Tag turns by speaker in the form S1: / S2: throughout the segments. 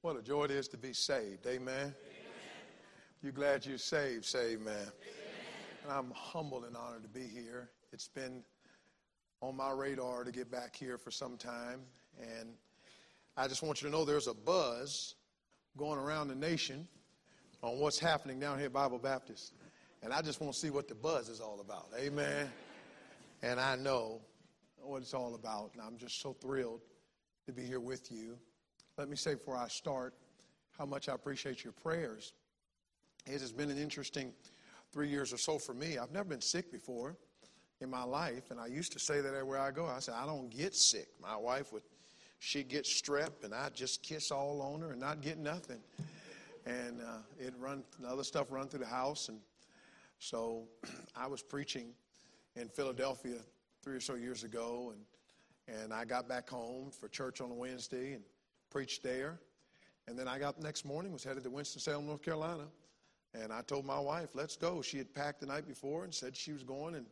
S1: What a joy it is to be saved. Amen. You glad you're saved? Say amen. And I'm humbled and honored to be here. It's been on my radar to get back here for some time. And I just want you to know there's a buzz going around the nation on what's happening down here at Bible Baptist. And I just want to see what the buzz is all about. Amen. And I know what it's all about. And I'm just so thrilled to be here with you. Let me say before I start how much I appreciate your prayers. It has been an interesting three years or so for me. I've never been sick before in my life, and I used to say that everywhere I go. I said, I don't get sick. My wife would, she'd get strep, and I'd just kiss all on her and not get nothing. And uh, it run, other stuff run through the house. And so I was preaching in Philadelphia three or so years ago, and, and I got back home for church on a Wednesday and preached there. And then I got next morning, was headed to Winston-Salem, North Carolina. And I told my wife, let's go. She had packed the night before and said she was going. And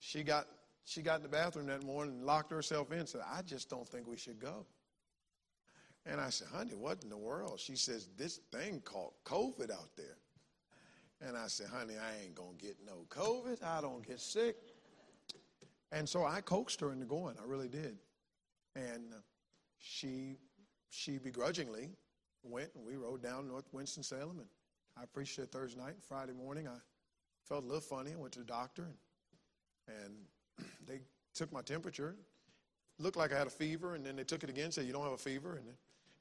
S1: she got, she got in the bathroom that morning and locked herself in and said, I just don't think we should go. And I said, honey, what in the world? She says, this thing called COVID out there. And I said, honey, I ain't going to get no COVID. I don't get sick. And so I coaxed her into going. I really did. And she she begrudgingly went and we rode down North Winston-Salem and I preached there Thursday night. Friday morning, I felt a little funny. I went to the doctor and, and they took my temperature. Looked like I had a fever, and then they took it again. and Said you don't have a fever, and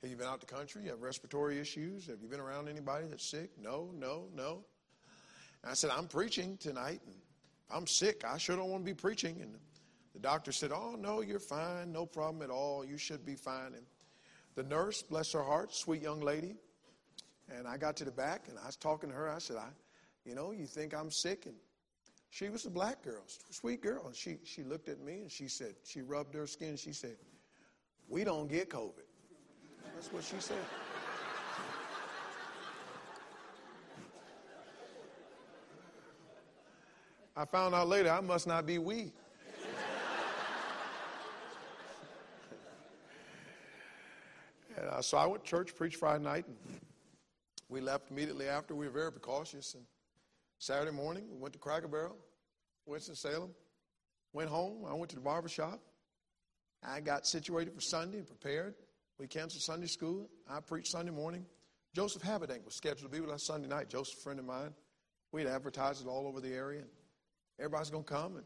S1: have you been out the country? You have respiratory issues? Have you been around anybody that's sick? No, no, no. And I said I'm preaching tonight, and I'm sick, I sure don't want to be preaching. And the doctor said, Oh no, you're fine, no problem at all. You should be fine. And the nurse, bless her heart, sweet young lady. And I got to the back and I was talking to her. I said, I, you know, you think I'm sick? And she was a black girl, sweet girl. And she, she looked at me and she said, she rubbed her skin. She said, We don't get COVID. That's what she said. I found out later I must not be we. And uh, so I went to church, preached Friday night, and we left immediately after. We were very precautious. And Saturday morning, we went to Cracker Barrel, Winston-Salem, went home. I went to the barber shop. I got situated for Sunday and prepared. We canceled Sunday school. I preached Sunday morning. Joseph Habedank was scheduled to be with us Sunday night. Joseph, friend of mine. We had advertised it all over the area. And everybody's going to come. And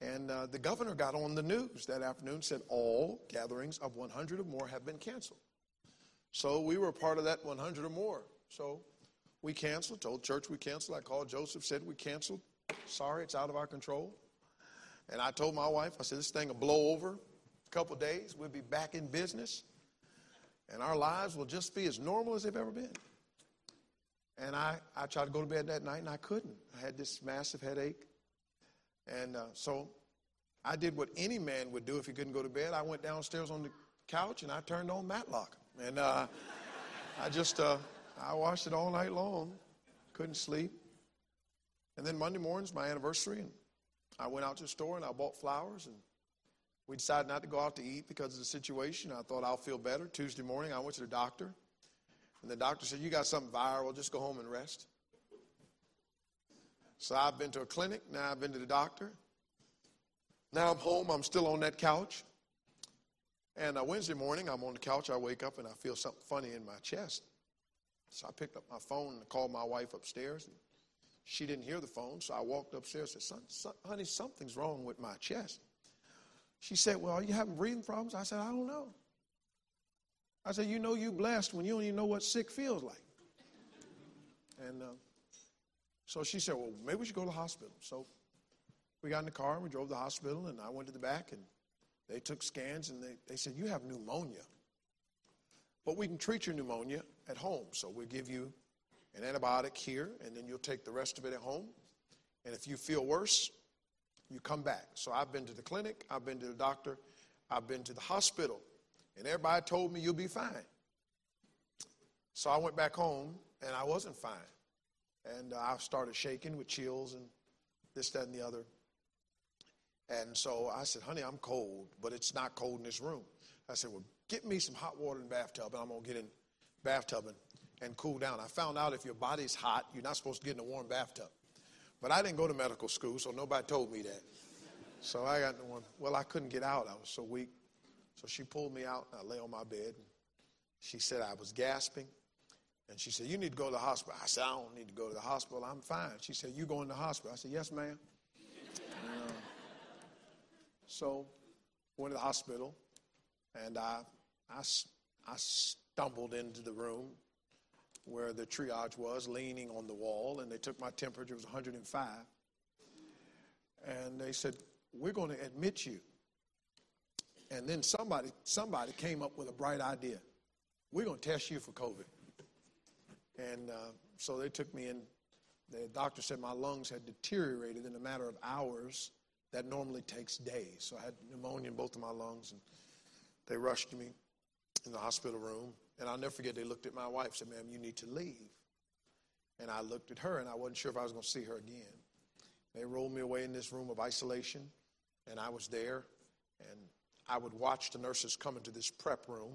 S1: and uh, the governor got on the news that afternoon, said all gatherings of 100 or more have been canceled. So we were part of that 100 or more. So we canceled, told church we canceled. I called Joseph, said we canceled. Sorry, it's out of our control. And I told my wife, I said, this thing will blow over a couple days. We'll be back in business. And our lives will just be as normal as they've ever been. And I, I tried to go to bed that night and I couldn't. I had this massive headache. And uh, so I did what any man would do if he couldn't go to bed. I went downstairs on the couch and I turned on Matlock. And uh, I just, uh, I watched it all night long. Couldn't sleep. And then Monday morning's my anniversary, and I went out to the store and I bought flowers. And we decided not to go out to eat because of the situation. I thought I'll feel better. Tuesday morning, I went to the doctor, and the doctor said, You got something viral, just go home and rest. So I've been to a clinic, now I've been to the doctor. Now I'm home, I'm still on that couch. And uh, Wednesday morning, I'm on the couch, I wake up and I feel something funny in my chest. So I picked up my phone and called my wife upstairs. And she didn't hear the phone, so I walked upstairs and said, son, son, honey, something's wrong with my chest. She said, Well, are you having breathing problems? I said, I don't know. I said, You know, you blessed when you don't even know what sick feels like. And uh, so she said, Well, maybe we should go to the hospital. So we got in the car and we drove to the hospital, and I went to the back, and they took scans, and they, they said, You have pneumonia. But we can treat your pneumonia at home. So we'll give you an antibiotic here, and then you'll take the rest of it at home. And if you feel worse, you come back. So I've been to the clinic, I've been to the doctor, I've been to the hospital, and everybody told me you'll be fine. So I went back home, and I wasn't fine. And uh, I started shaking with chills and this, that, and the other. And so I said, honey, I'm cold, but it's not cold in this room. I said, well, get me some hot water in the bathtub, and I'm going to get in the bathtub and, cool down. I found out if your body's hot, you're not supposed to get in a warm bathtub. But I didn't go to medical school, so nobody told me that. So I got in one. Well, I couldn't get out. I was so weak. So she pulled me out, and I lay on my bed. She said I was gasping. And she said, You need to go to the hospital. I said, I don't need to go to the hospital. I'm fine. She said, You going to the hospital? I said, Yes, ma'am. Uh, so went to the hospital, and I, I, I stumbled into the room where the triage was, leaning on the wall, and they took my temperature, it was 105. And they said, We're going to admit you. And then somebody, somebody came up with a bright idea. We're going to test you for COVID. And uh, so they took me in. The doctor said my lungs had deteriorated in a matter of hours. That normally takes days. So I had pneumonia in both of my lungs, and they rushed me in the hospital room. And I'll never forget, they looked at my wife said, Ma'am, you need to leave. And I looked at her, and I wasn't sure if I was going to see her again. They rolled me away in this room of isolation, and I was there. And I would watch the nurses come into this prep room,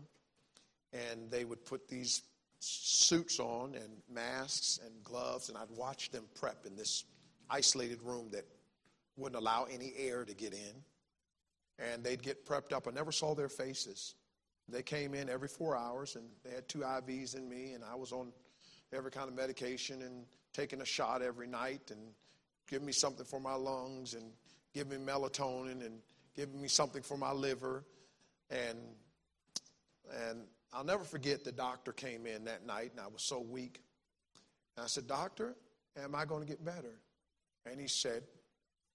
S1: and they would put these suits on and masks and gloves, and I'd watch them prep in this isolated room that wouldn't allow any air to get in. And they'd get prepped up. I never saw their faces. They came in every four hours, and they had two IVs in me, and I was on every kind of medication and taking a shot every night and giving me something for my lungs and giving me melatonin and giving me something for my liver. And, and I'll never forget the doctor came in that night and I was so weak. And I said, Doctor, am I going to get better? And he said,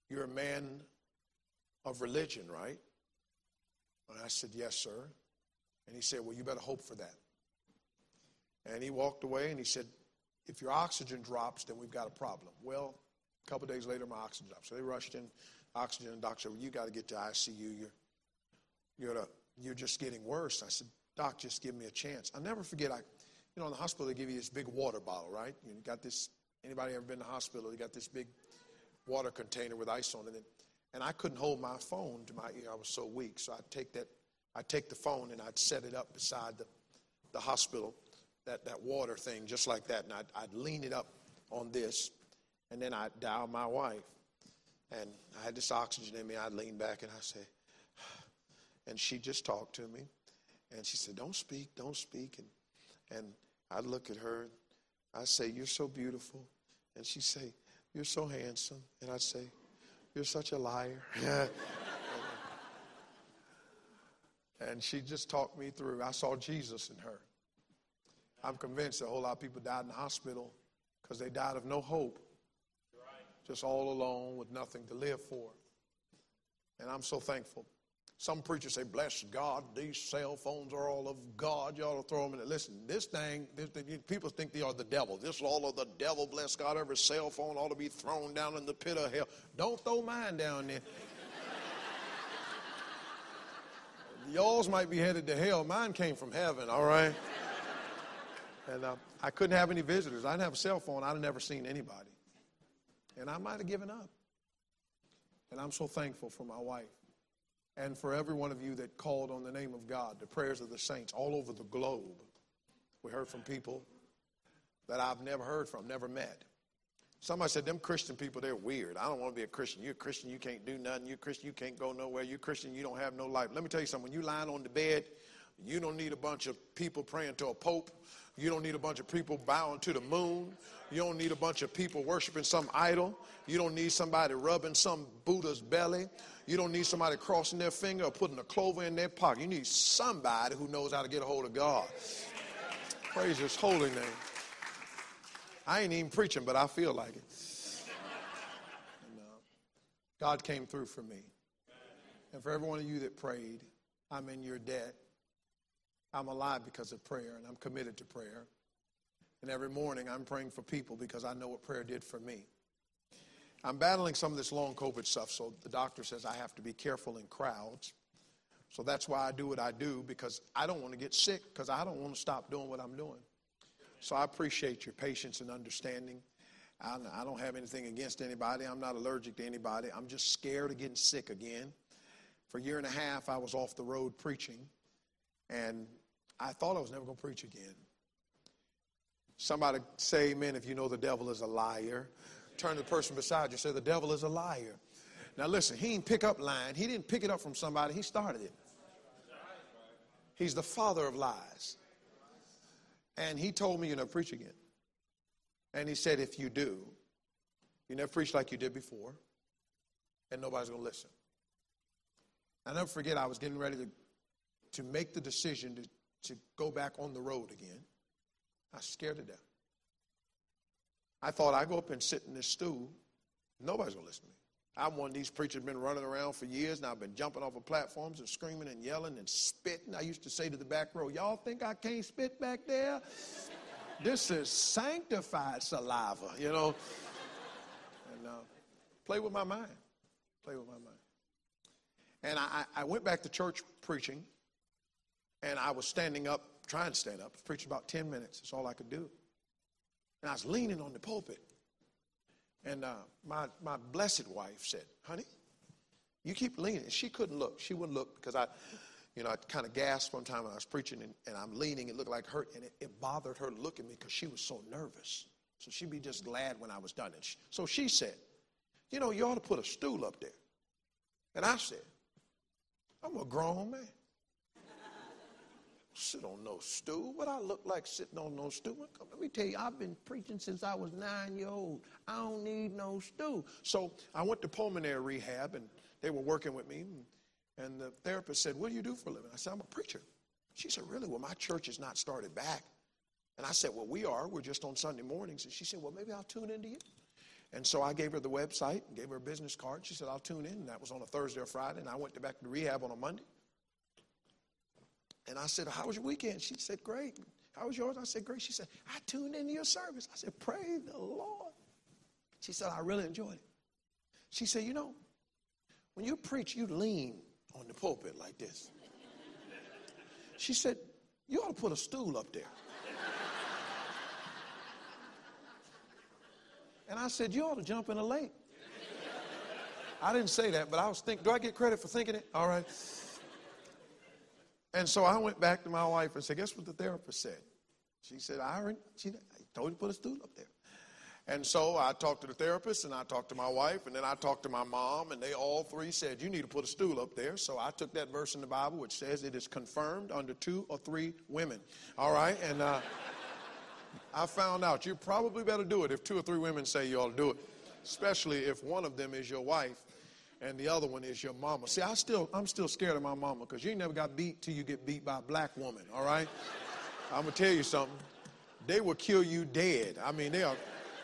S1: You're a man of religion, right? And I said, Yes, sir. And he said, Well, you better hope for that. And he walked away and he said, If your oxygen drops, then we've got a problem. Well, a couple days later, my oxygen dropped. So they rushed in oxygen, and doctor Well, you got to get to ICU. You're, you're, a, you're just getting worse. I said, Doc, just give me a chance. I'll never forget, I, you know, in the hospital, they give you this big water bottle, right? You got this, anybody ever been to the hospital? You got this big water container with ice on it. And I couldn't hold my phone to my ear. I was so weak. So I'd take that, I'd take the phone and I'd set it up beside the, the hospital, that, that water thing, just like that. And I'd, I'd lean it up on this. And then I'd dial my wife. And I had this oxygen in me. I'd lean back and I'd say, and she just talked to me. And she said, Don't speak, don't speak. And, and I look at her, I say, You're so beautiful. And she say, You're so handsome. And I'd say, You're such a liar. and she just talked me through. I saw Jesus in her. I'm convinced a whole lot of people died in the hospital because they died of no hope, just all alone with nothing to live for. And I'm so thankful. Some preachers say, bless God, these cell phones are all of God. To throw them in it. Listen, this thing, this, people think they are the devil. This is all of the devil. Bless God, every cell phone ought to be thrown down in the pit of hell. Don't throw mine down there. Yours might be headed to hell. Mine came from heaven, all right? And uh, I couldn't have any visitors. I didn't have a cell phone. I'd never seen anybody. And I might have given up. And I'm so thankful for my wife and for every one of you that called on the name of God, the prayers of the saints all over the globe. We heard from people that I've never heard from, never met. Somebody said, Them Christian people, they're weird. I don't want to be a Christian. You're a Christian, you can't do nothing. You're a Christian, you can't go nowhere. You're a Christian, you don't have no life. Let me tell you something. When you lying on the bed, you don't need a bunch of people praying to a pope. You don't need a bunch of people bowing to the moon. You don't need a bunch of people worshiping some idol. You don't need somebody rubbing some Buddha's belly. You don't need somebody crossing their finger or putting a clover in their pocket. You need somebody who knows how to get a hold of God. Praise his holy name. I ain't even preaching, but I feel like it. And, uh, God came through for me. And for every one of you that prayed, I'm in your debt. I'm alive because of prayer, and I'm committed to prayer. And every morning I'm praying for people because I know what prayer did for me. I'm battling some of this long COVID stuff, so the doctor says I have to be careful in crowds. So that's why I do what I do because I don't want to get sick because I don't want to stop doing what I'm doing. So I appreciate your patience and understanding. I don't have anything against anybody. I'm not allergic to anybody. I'm just scared of getting sick again. For a year and a half, I was off the road preaching, And I thought I was never going to preach again. Somebody say amen if you know the devil is a liar. Turn to the person beside you say, The devil is a liar. Now listen, he didn't pick up lying. He didn't pick it up from somebody. He started it. He's the father of lies. And he told me, you never preach again. And he said, if you do, you never preach like you did before, and nobody's going to listen. I never forget, I was getting ready to, to make the decision to, to go back on the road again. I was scared to death. I thought I'd go up and sit in this stool. Nobody's going to listen to me. I'm one of these preachers been running around for years, and I've been jumping off of platforms and screaming and yelling and spitting. I used to say to the back row, Y'all think I can't spit back there? this is sanctified saliva, you know. And uh, play with my mind. Play with my mind. And I, I went back to church preaching, and I was standing up, trying to stand up, preaching about 10 minutes. That's all I could do. And I was leaning on the pulpit. And uh, my, my blessed wife said, honey, you keep leaning. She couldn't look. She wouldn't look because I, you know, I kind of gasped one time when I was preaching and, and I'm leaning. It looked like hurt. And it, it bothered her to look at me because she was so nervous. So she'd be just glad when I was done. And she, so she said, you know, you ought to put a stool up there. And I said, I'm a grown man sit on no stool. What I look like sitting on no stool? Let me tell you, I've been preaching since I was nine years old. I don't need no stool. So I went to pulmonary rehab, and they were working with me. And, the therapist said, "What do you do for a living?" I said, "I'm a preacher." She said, "Really? Well, my church is not started back." And I said, "Well, we are. We're just on Sunday mornings." And she said, "Well, maybe I'll tune into you." And so I gave her the website, and gave her a business card. She said, I'll tune in. And that was on a Thursday or Friday. And I went back to rehab on a Monday. And I said, How was your weekend? She said, Great. How was yours? I said, Great. She said, I tuned into your service. I said, Praise the Lord. She said, I really enjoyed it. She said, You know, when you preach, you lean on the pulpit like this. She said, You ought to put a stool up there. And I said, You ought to jump in a lake. I didn't say that, but I was thinking, do I get credit for thinking it? All right. And so I went back to my wife and said, Guess what the therapist said? She said, I, she, told you to put a stool up there. And so I talked to the therapist and I talked to my wife and then I talked to my mom and they all three said, You need to put a stool up there. So I took that verse in the Bible which says it is confirmed under two or three women. All right? And uh, I found out you probably better do it if two or three women say you ought to do it, especially if one of them is your wife and the other one is your mama. See, I still, I'm still scared of my mama because you never got beat till you get beat by a black woman, all right? I'm gonna tell you something. They will kill you dead. I mean, they are,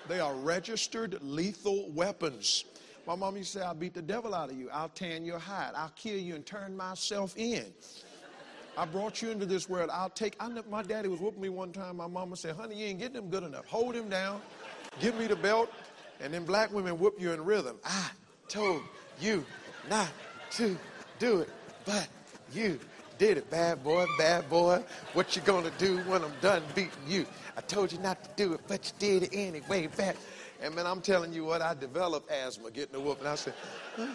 S1: they are registered lethal weapons. My mom used to say, I'll beat the devil out of you. I'll tan your hide. I'll kill you and turn myself in. I brought you into this world. I'll take, I know, my daddy was whooping me one time. My mama said, honey, you ain't getting him good enough. Hold him down. Give me the belt. And then black women whoop you in rhythm. I told you not to do it, but you did it, bad boy, bad boy. What you gonna do when I'm done beating you? I told you not to do it, but you did it anyway, bad. And man, I'm telling you what, I developed asthma getting the whooping. I said, uh,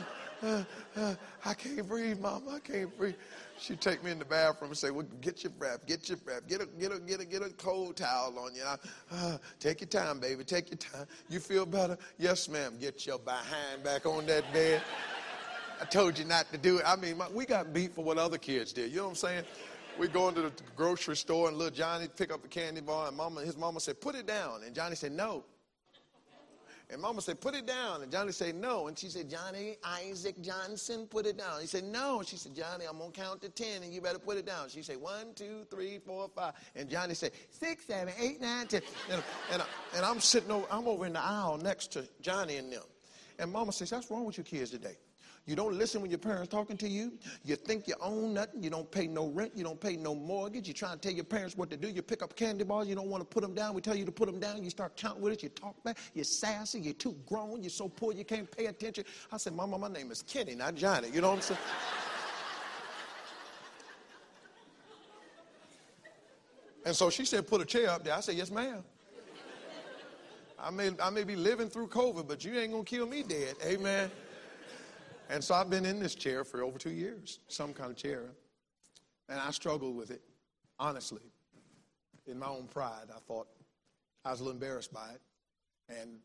S1: uh, uh, I can't breathe, mom. I can't breathe. She'd take me in the bathroom and say, well, get your breath, get your breath, get a, get a, get a, get a cold towel on you. Uh, take your time, baby, take your time. You feel better? Yes, ma'am. Get your behind back on that bed. I told you not to do it. I mean, my, we got beat for what other kids did. You know what I'm saying? We go into the grocery store and little Johnny pick up a candy bar and mama, his mama said, put it down. And Johnny said, no. And mama said, put it down. And Johnny said, no. And she said, Johnny Isaac Johnson, put it down. He said, no. She said, Johnny, I'm going to count to 10 and you better put it down. She said, one, two, three, four, five. And Johnny said, six, seven, eight, nine, ten. And, and, and I'm sitting over, I'm over in the aisle next to Johnny and them. And mama says, what's wrong with you kids today? You don't listen when your parents talking to you. You think you own nothing. You don't pay no rent. You don't pay no mortgage. You try to tell your parents what to do. You pick up candy bars. You don't want to put them down. We tell you to put them down. You start counting with it. You talk back. You're sassy. You're too grown. You're so poor you can't pay attention. I said, Mama, my name is Kenny, not Johnny. You know what I'm saying? and so she said, put a chair up there. I said, yes, ma'am. I may, I may be living through COVID, but you ain't to kill me dead. Amen. And so I've been in this chair for over two years, some kind of chair. And I struggled with it, honestly. In my own pride, I thought I was a little embarrassed by it. And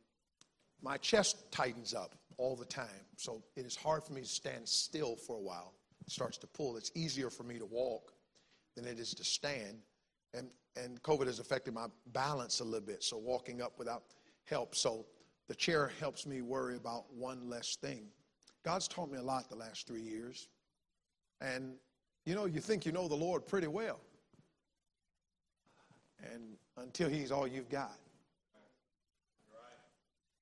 S1: my chest tightens up all the time. So it is hard for me to stand still for a while. It starts to pull. It's easier for me to walk than it is to stand. And, and COVID has affected my balance a little bit. So walking up without help. So the chair helps me worry about one less thing. God's taught me a lot the last three years. And you know, you think you know the Lord pretty well. And until He's all you've got.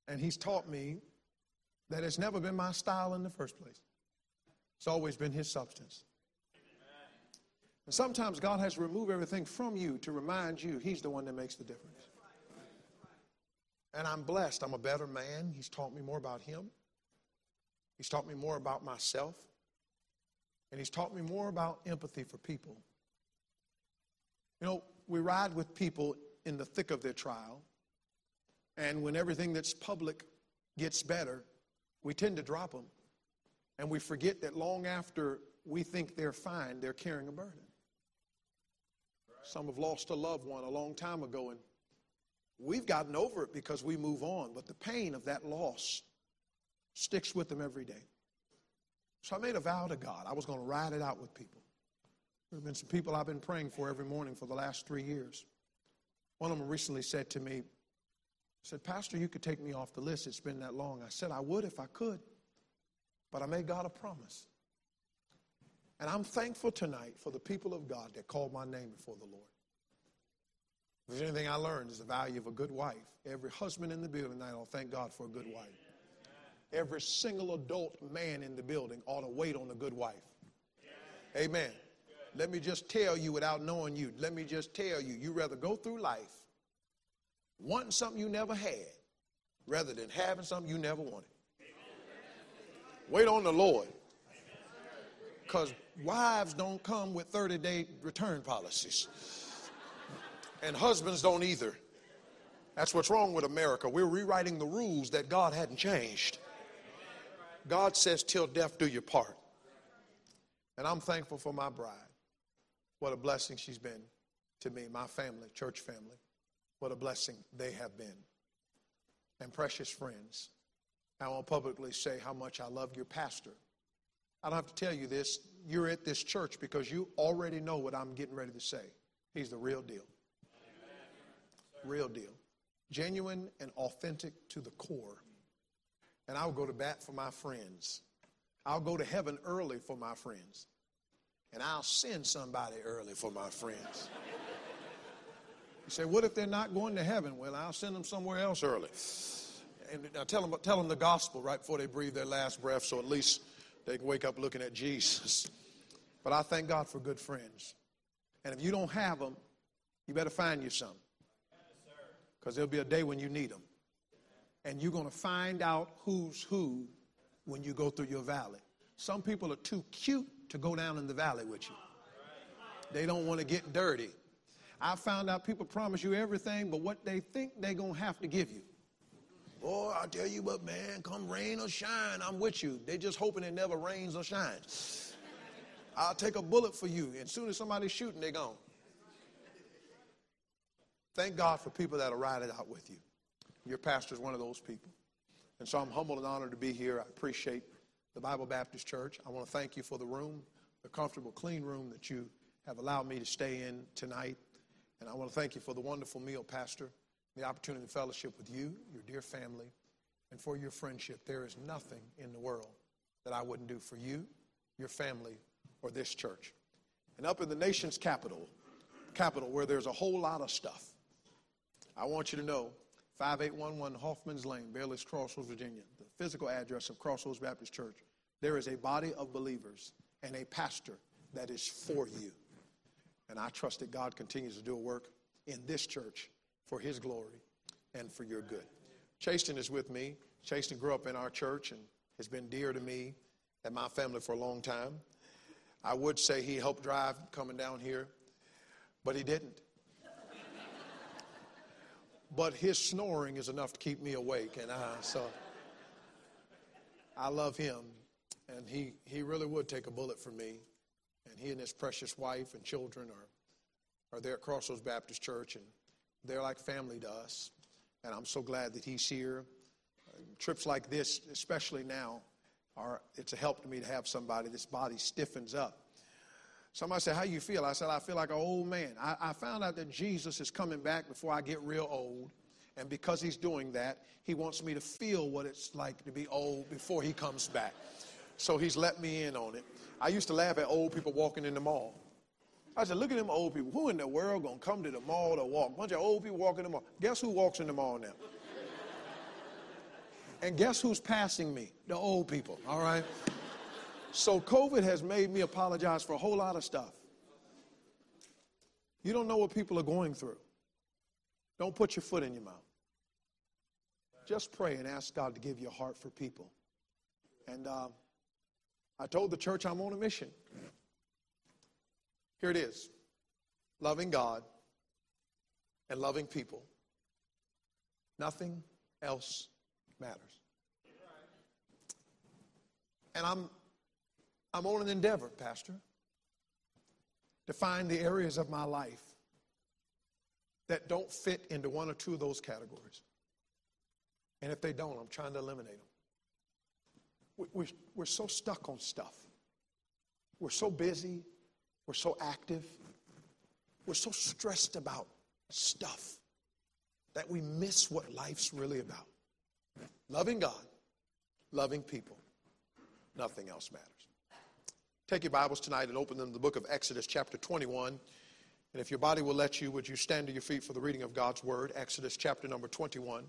S1: And He's taught me that it's never been my style in the first place, it's always been His substance. And sometimes God has to remove everything from you to remind you He's the one that makes the difference. And I'm blessed. I'm a better man. He's taught me more about Him. He's taught me more about myself. And He's taught me more about empathy for people. You know, we ride with people in the thick of their trial. And when everything that's public gets better, we tend to drop them. And we forget that long after we think they're fine, they're carrying a burden. Some have lost a loved one a long time ago, and we've gotten over it because we move on. But the pain of that loss sticks with them every day. So I made a vow to God. I was going to ride it out with people. There have been some people I've been praying for every morning for the last three years. One of them recently said to me, said, Pastor, you could take me off the list. It's been that long. I said, I would if I could, but I made God a promise. And I'm thankful tonight for the people of God that called my name before the Lord. If there's anything I learned is the value of a good wife. Every husband in the building tonight I'll thank God for a good wife. Every single adult man in the building ought to wait on a good wife. Amen. Let me just tell you without knowing you, let me just tell you, you rather go through life wanting something you never had rather than having something you never wanted. Wait on the Lord. Because wives don't come with 30 day return policies, and husbands don't either. That's what's wrong with America. We're rewriting the rules that God hadn't changed. God says, till death do your part. And I'm thankful for my bride. What a blessing she's been to me, my family, church family. What a blessing they have been. And precious friends. I to publicly say how much I love your pastor. I don't have to tell you this. You're at this church because you already know what I'm getting ready to say. He's the real deal. Real deal. Genuine and authentic to the core. And I'll go to bat for my friends. I'll go to heaven early for my friends. And I'll send somebody early for my friends. You say, what if they're not going to heaven? Well, I'll send them somewhere else early. And I tell them, tell them the gospel right before they breathe their last breath so at least they can wake up looking at Jesus. But I thank God for good friends. And if you don't have them, you better find you some. Because there'll be a day when you need them. And you're going to find out who's who when you go through your valley. Some people are too cute to go down in the valley with you. They don't want to get dirty. I found out people promise you everything, but what they think they're going to have to give you. Boy, I tell you what, man, come rain or shine, I'm with you. They just hoping it never rains or shines. I'll take a bullet for you. And soon as somebody's shooting, they're gone. Thank God for people that'll ride it out with you. Your pastor is one of those people. And so I'm humbled and honored to be here. I appreciate the Bible Baptist Church. I want to thank you for the room, the comfortable, clean room that you have allowed me to stay in tonight. And I want to thank you for the wonderful meal, Pastor, the opportunity to fellowship with you, your dear family, and for your friendship. There is nothing in the world that I wouldn't do for you, your family, or this church. And up in the nation's capital, capital where there's a whole lot of stuff, I want you to know 5811 Hoffman's Lane, Baileys Crossroads, Virginia, the physical address of Crossroads Baptist Church. There is a body of believers and a pastor that is for you. And I trust that God continues to do a work in this church for his glory and for your good. Chasten is with me. Chasten grew up in our church and has been dear to me and my family for a long time. I would say he helped drive coming down here, but he didn't. But his snoring is enough to keep me awake, and I, so I love him, and he, he really would take a bullet for me And he and his precious wife and children are, are there at Crossroads Baptist Church, and they're like family to us. And I'm so glad that he's here. trips like this, especially now, are it's a help to me to have somebody. This body stiffens up. Somebody said, How you feel? I said, I feel like an old man. I, I found out that Jesus is coming back before I get real old. And because he's doing that, he wants me to feel what it's like to be old before he comes back. So he's let me in on it. I used to laugh at old people walking in the mall. I said, look at them old people. Who in the world gonna come to the mall to walk? Bunch of old people walking in the mall. Guess who walks in the mall now? and guess who's passing me? The old people, all right? So COVID has made me apologize for a whole lot of stuff. You don't know what people are going through. Don't put your foot in your mouth. Just pray and ask God to give you a heart for people. And uh, I told the church I'm on a mission. Here it is loving God and loving people. Nothing else matters. And I'm, I'm on an endeavor, Pastor, to find the areas of my life that don't fit into one or two of those categories. And if they don't, I'm trying to eliminate them. We're, so stuck on stuff. We're so busy. We're so active. We're so stressed about stuff that we miss what life's really about. Loving God, loving people. Nothing else matters. Take your Bibles tonight and open them to the book of Exodus, chapter 21. And if your body will let you, would you stand to your feet for the reading of God's word? Exodus, chapter number 21.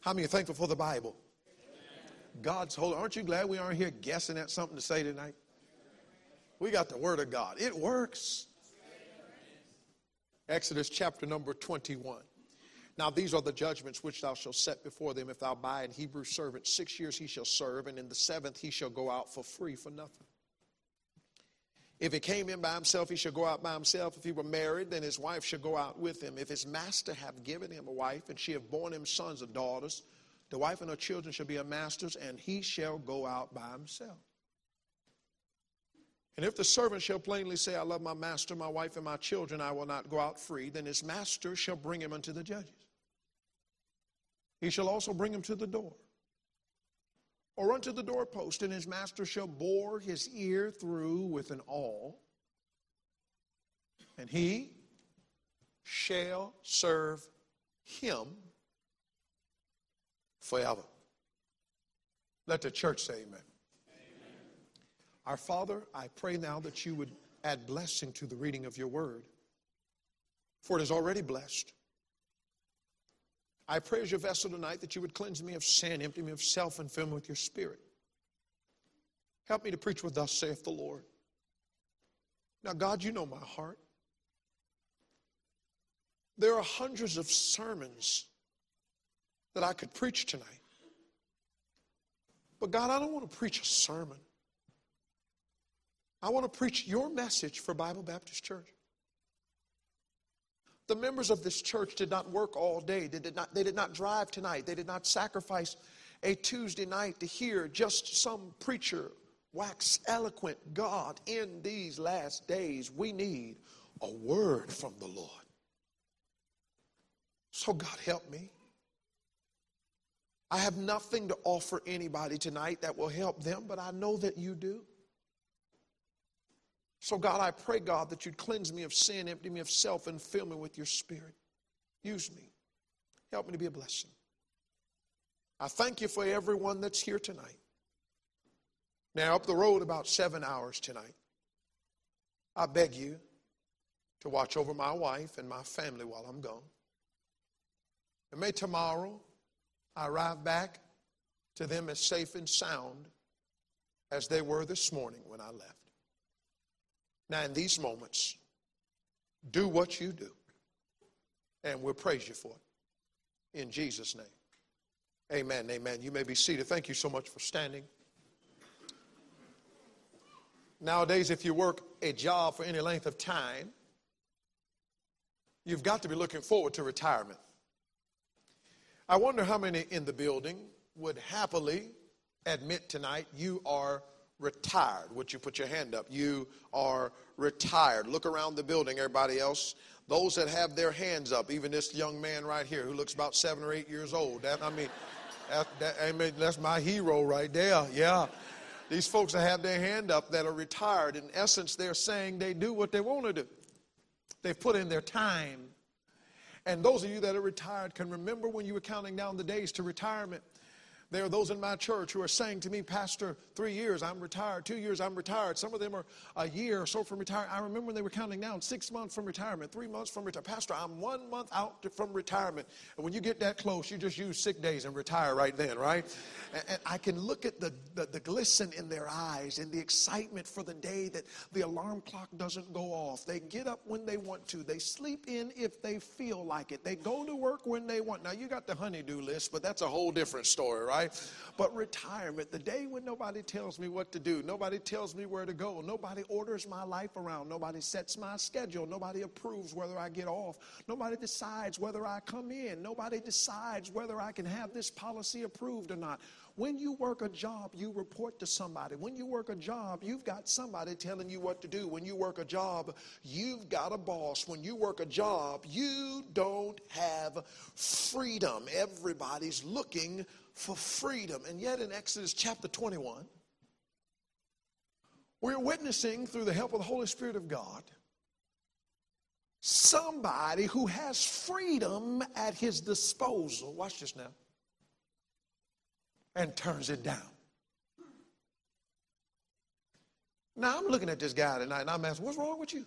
S1: How many are thankful for the Bible? God's holy. Aren't you glad we aren't here guessing at something to say tonight? We got the Word of God. It works. Exodus chapter number 21. Now these are the judgments which thou shalt set before them. If thou buy an Hebrew servant, six years he shall serve, and in the seventh he shall go out for free for nothing. If he came in by himself, he shall go out by himself. If he were married, then his wife shall go out with him. If his master have given him a wife, and she have borne him sons or daughters, the wife and her children shall be a master's, and he shall go out by himself. And if the servant shall plainly say, I love my master, my wife, and my children, I will not go out free, then his master shall bring him unto the judges. He shall also bring him to the door or unto the doorpost, and his master shall bore his ear through with an awl, and he shall serve him forever. Let the church say amen. Our Father, I pray now that you would add blessing to the reading of your word, for it is already blessed. I pray as your vessel tonight that you would cleanse me of sin, empty me of self, and fill me with your spirit. Help me to preach with thus saith the Lord. Now, God, you know my heart. There are hundreds of sermons that I could preach tonight. But God, I don't want to preach a sermon. I want to preach your message for Bible Baptist Church. The members of this church did not work all day. They did not, they did not drive tonight. They did not sacrifice a Tuesday night to hear just some preacher wax eloquent. God, in these last days, we need a word from the Lord. So, God, help me. I have nothing to offer anybody tonight that will help them, but I know that you do. So, God, I pray, God, that you'd cleanse me of sin, empty me of self, and fill me with your spirit. Use me. Help me to be a blessing. I thank you for everyone that's here tonight. Now, up the road about seven hours tonight, I beg you to watch over my wife and my family while I'm gone. And may tomorrow I arrive back to them as safe and sound as they were this morning when I left. Now, in these moments, do what you do, and we'll praise you for it. In Jesus' name. Amen. Amen. You may be seated. Thank you so much for standing. Nowadays, if you work a job for any length of time, you've got to be looking forward to retirement. I wonder how many in the building would happily admit tonight you are retired. Would you put your hand up? You are retired. Look around the building, everybody else. Those that have their hands up, even this young man right here who looks about seven or eight years old. That, I mean, that, that, I mean, that's my hero right there. Yeah. These folks that have their hand up that are retired, in essence, they're saying they do what they want to do. They've put in their time. And those of you that are retired can remember when you were counting down the days to retirement. There are those in my church who are saying to me, Pastor, three years, I'm retired. Two years, I'm retired. Some of them are a year or so from retirement. I remember when they were counting down six months from retirement, three months from retirement. Pastor, I'm one month out to, from retirement. And when you get that close, you just use sick days and retire right then, right? And, and I can look at the, the, the glisten in their eyes and the excitement for the day that the alarm clock doesn't go off. They get up when they want to. They sleep in if they feel like it. They go to work when they want. Now, you got the honeydew list, but that's a whole different story, right? Right? But retirement, the day when nobody tells me what to do, nobody tells me where to go, nobody orders my life around, nobody sets my schedule, nobody approves whether I get off, nobody decides whether I come in, nobody decides whether I can have this policy approved or not. When you work a job, you report to somebody. When you work a job, you've got somebody telling you what to do. When you work a job, you've got a boss. When you work a job, you don't have freedom. Everybody's looking for freedom. And yet, in Exodus chapter 21, we're witnessing through the help of the Holy Spirit of God somebody who has freedom at his disposal. Watch this now. And turns it down. Now, I'm looking at this guy tonight and I'm asking, what's wrong with you?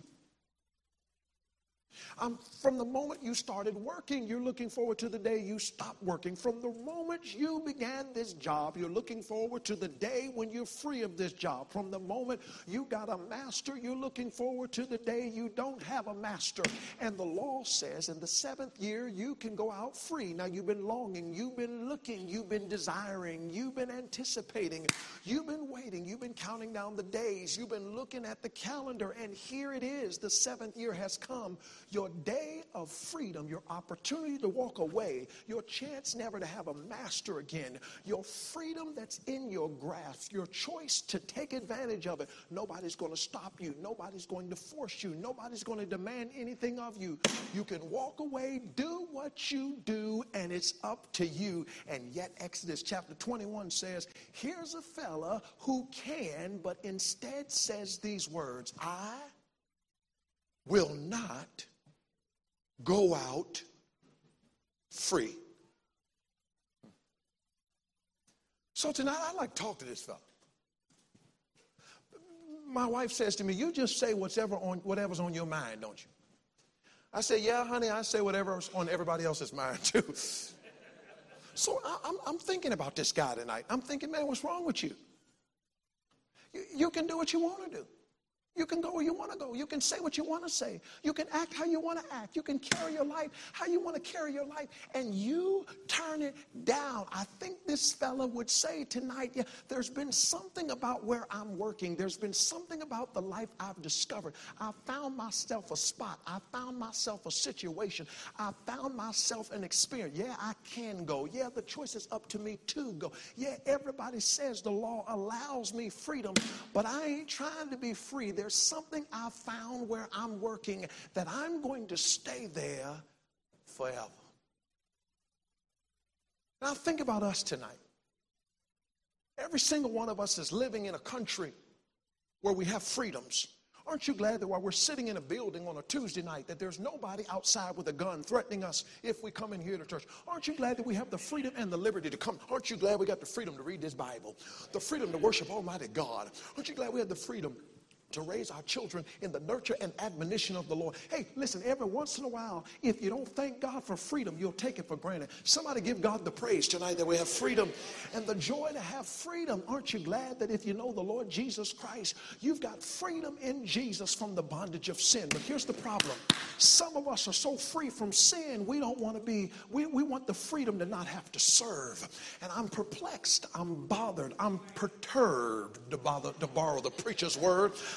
S1: Um, from the moment you started working, you're looking forward to the day you stop working. From the moment you began this job, you're looking forward to the day when you're free of this job. From the moment you got a master, you're looking forward to the day you don't have a master. And the law says in the seventh year, you can go out free. Now, you've been longing, you've been looking, you've been desiring, you've been anticipating, you've been waiting, you've been counting down the days, you've been looking at the calendar, and here it is. The seventh year has come your day of freedom, your opportunity to walk away, your chance never to have a master again, your freedom that's in your grasp, your choice to take advantage of it. Nobody's going to stop you. Nobody's going to force you. Nobody's going to demand anything of you. You can walk away, do what you do, and it's up to you. And yet, Exodus chapter 21 says, Here's a fella who can, but instead says these words I will not go out free. So tonight I'd like to talk to this fellow. My wife says to me, You just say whatever on, whatever's on your mind, don't you? I say, Yeah, honey, I say whatever's on everybody else's mind too. so I, am I'm thinking about this guy tonight. I'm thinking, man, what's wrong with you? You, you can do what you want to do. You can go where you want to go. You can say what you want to say. You can act how you want to act. You can carry your life how you want to carry your life. And you turn it down. I think this fella would say tonight, yeah, there's been something about where I'm working. There's been something about the life I've discovered. I found myself a spot. I found myself a situation. I found myself an experience. Yeah, I can go. Yeah, the choice is up to me to go. Yeah, everybody says the law allows me freedom, but I ain't trying to be free. There's something I found where I'm working that I'm going to stay there forever. Now, think about us tonight. Every single one of us is living in a country where we have freedoms. Aren't you glad that while we're sitting in a building on a Tuesday night, that there's nobody outside with a gun threatening us if we come in here to church? Aren't you glad that we have the freedom and the liberty to come? Aren't you glad we got the freedom to read this Bible? The freedom to worship Almighty God? Aren't you glad we have the freedom to raise our children in the nurture and admonition of the Lord. Hey, listen, every once in a while, if you don't thank God for freedom, you'll take it for granted. Somebody give God the praise tonight that we have freedom and the joy to have freedom. Aren't you glad that if you know the Lord Jesus Christ, you've got freedom in Jesus from the bondage of sin? But here's the problem some of us are so free from sin, we don't want to be, we, we want the freedom to not have to serve. And I'm perplexed, I'm bothered, I'm perturbed, to, bother, to borrow the preacher's word.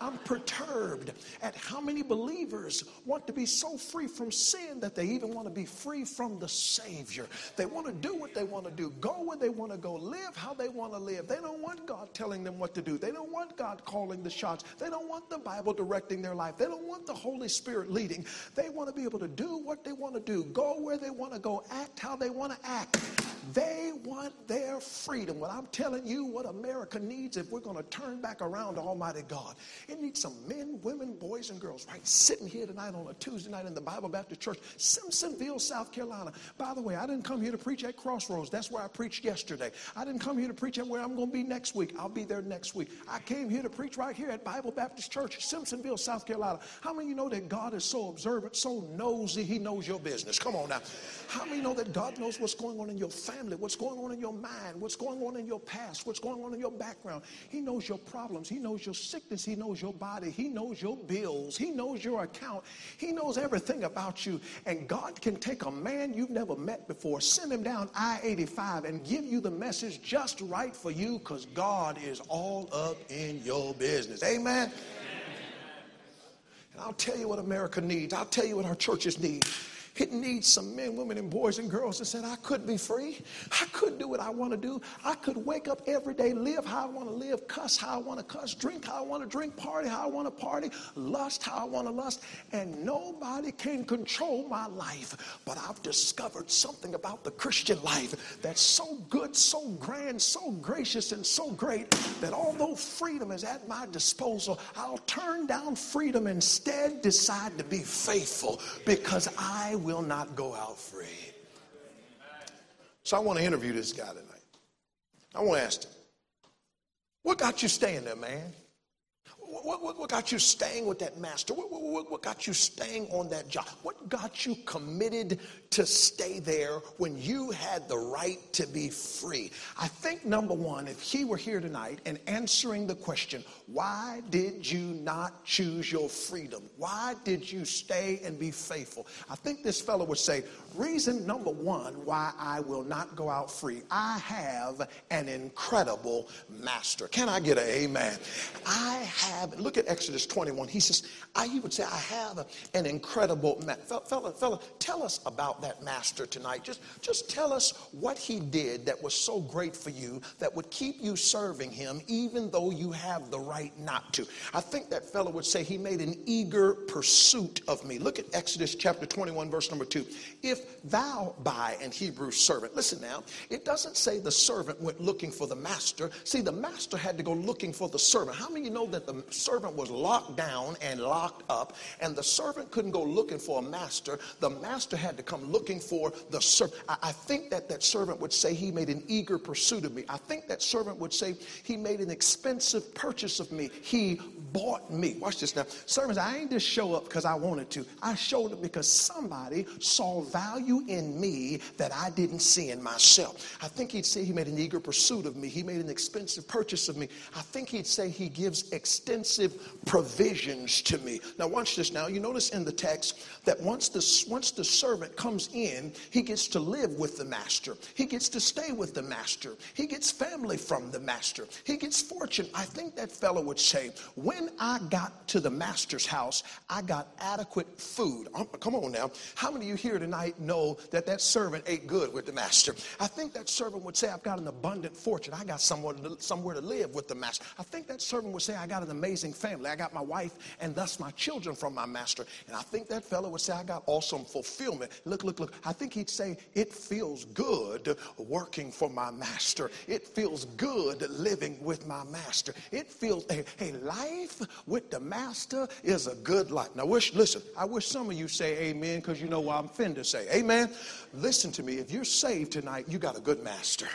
S1: I'm perturbed at how many believers want to be so free from sin that they even want to be free from the Savior. They want to do what they want to do, go where they want to go, live how they want to live. They don't want God telling them what to do. They don't want God calling the shots. They don't want the Bible directing their life. They don't want the Holy Spirit leading. They want to be able to do what they want to do, go where they want to go, act how they want to act. They want their freedom. Well, I'm telling you what America needs if we're going to turn back around to Almighty God. It needs some men, women, boys, and girls, right? Sitting here tonight on a Tuesday night in the Bible Baptist Church, Simpsonville, South Carolina. By the way, I didn't come here to preach at Crossroads. That's where I preached yesterday. I didn't come here to preach at where I'm going to be next week. I'll be there next week. I came here to preach right here at Bible Baptist Church, Simpsonville, South Carolina. How many of you know that God is so observant, so nosy, He knows your business? Come on now. How many know that God knows what's going on in your family, what's going on in your mind, what's going on in your past, what's going on in your background? He knows your problems. He knows your sickness. He knows your body. He knows your bills. He knows your account. He knows everything about you. And God can take a man you've never met before, send him down I 85, and give you the message just right for you because God is all up in your business. Amen? And I'll tell you what America needs. I'll tell you what our churches need. It needs some men, women, and boys and girls that said, I could be free. I could do what I want to do. I could wake up every day, live how I want to live, cuss how I want to cuss, drink how I want to drink, party how I want to party, lust how I want to lust, and nobody can control my life. But I've discovered something about the Christian life that's so good, so grand, so gracious, and so great that although freedom is at my disposal, I'll turn down freedom instead, decide to be faithful because I will not go out free. So I want to interview this guy tonight. I want to ask him, what got you staying there, man? What, what, what, got you staying with that master? What, what, got you staying on that job? What got you committed to stay there when you had the right to be free? I think, number one, if he were here tonight and answering the question, why did you not choose your freedom? Why did you stay and be faithful? I think this fellow would say, reason number one why I will not go out free, I have an incredible master. Can I get an amen? I have, look at Exodus 21. He says, I, he would say, I have an incredible master. Fella, fella, tell us about that master tonight. Just, just tell us what he did that was so great for you that would keep you serving him even though you have the right not to. I think that fellow would say he made an eager pursuit of me. Look at Exodus chapter 21, verse number 2. If thou buy an Hebrew servant, listen now, it doesn't say the servant went looking for the master. See, the master had to go looking for the servant. How many of you know that the servant was locked down and locked up, and the servant couldn't go looking for a master? The master had to come looking for the servant. I, I think that that servant would say he made an eager pursuit of me. I think that servant would say he made an expensive purchase of me. He bought me. Watch this now. Servants, I ain't just show up because I wanted to. I showed up because somebody saw value in me that I didn't see in myself. I think he'd say he made an eager pursuit of me. He made an expensive purchase of me. I think he'd say he gives extensive provisions to me. Now watch this now. You notice in the text that once the, once the servant comes in, he gets to live with the master. He gets to stay with the master. He gets family from the master. He gets fortune. I think that fellow would say, when I got to the master's house, I got adequate food. Um, come on now. How many of you here tonight know that that servant ate good with the master? I think that servant would say, I've got an abundant fortune. I got somewhere to, somewhere to live with the master. I think that servant would say, I got an amazing family. I got my wife and thus my children from my master. And I think that fellow would say, I got awesome fulfillment. Look, look, look. I think he'd say, it feels good working for my master. It feels good living with my master. It feels, a, a life with the master is a good life. Now, wish, listen, I wish some of you say amen because you know what I'm finna say. Amen. Listen to me. If you're saved tonight, you got a good master.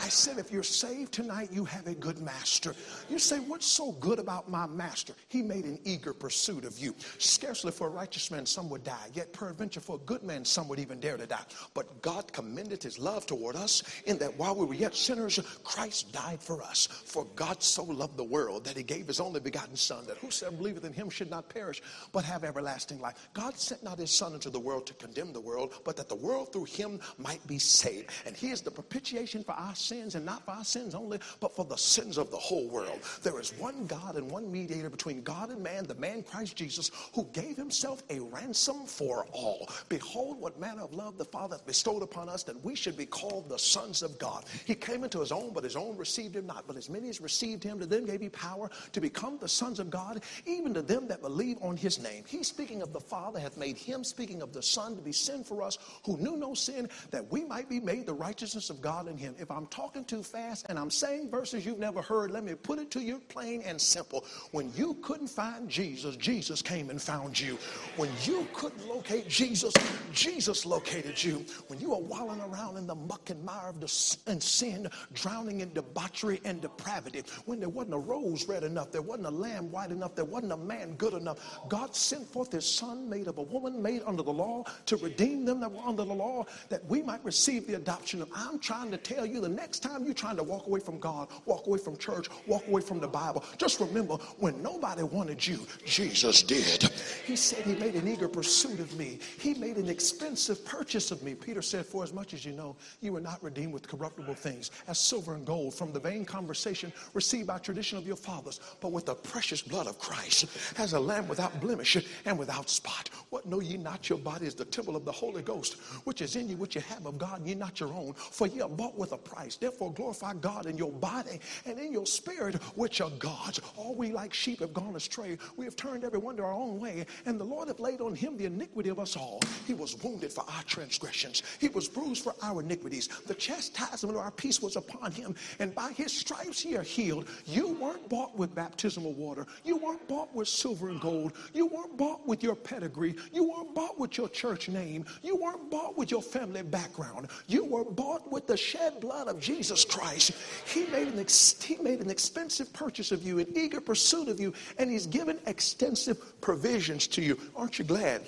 S1: I said, if you're saved tonight, you have a good master. You say, what's so good about my master? He made an eager pursuit of you. Scarcely for a righteous man some would die, yet peradventure for a good man some would even dare to die. But God commended his love toward us in that while we were yet sinners, Christ died for us. For God so loved the world that he gave his only begotten Son, that whosoever believeth in him should not perish, but have everlasting life. God sent not his Son into the world to condemn the world, but that the world through him might be saved. And he is the propitiation for our sins, and not for our sins only, but for the sins of the whole world. There is one God and one mediator between God and man, the man Christ Jesus, who gave himself a ransom for all. Behold, what manner of love the Father hath bestowed upon us, that we should be called the sons of God. He came into his own, but his own received him not. But as many as received him, to them gave he power to become the sons of God, even to them that believe on his name. He speaking of the Father, hath made him, speaking of the Son, to be sin for us who knew no sin, that we might be made the righteousness of God in him. If I'm talking too fast and I'm saying verses you've never heard, let me put it to you plain and simple. When you couldn't find Jesus, Jesus came and found you. When you couldn't locate Jesus, Jesus located you. When you were wallowing around in the muck and mire of the, and sin, drowning in debauchery and depravity, when there wasn't a rose red enough, there wasn't a lamb white enough, there wasn't a man good enough, God sent forth his son made of a woman made under the law to redeem them that were under the law that we might receive the adoption of. I'm trying to tell you the next time you're trying to walk away from God, walk away from church, walk away from the Bible, just remember when nobody wanted you, Jesus did. He said he made an eager pursuit of me. He made an expensive purchase of me. Peter said, For as much as you know, you were not redeemed with corruptible things, as silver and gold, from the vain conversation received by tradition of your fathers, but with the precious blood of Christ, as a lamb without blemish and without spot. What know ye not your body is the temple of the Holy Ghost, which is in you, which you have of God, and ye not your own. For ye are bought with a price. Therefore glorify God in your body and in your spirit, which are God's. All we like sheep have gone astray. We have turned everyone to our own way, and the Lord hath laid on him the iniquity of us all. He was wounded for our transgressions, he was bruised for our iniquities. The chastisement of our peace was upon him, and by his stripes ye are healed. You weren't bought with baptismal water, you weren't bought with silver and gold, you weren't bought with your pedigree, you weren't bought with your church name, you weren't bought with your family background. You were bought with the shed blood of Jesus Christ. He made an, ex- he made an expensive purchase of you, an eager pursuit of you, and he's given extensive provisions to you. Aren't you glad?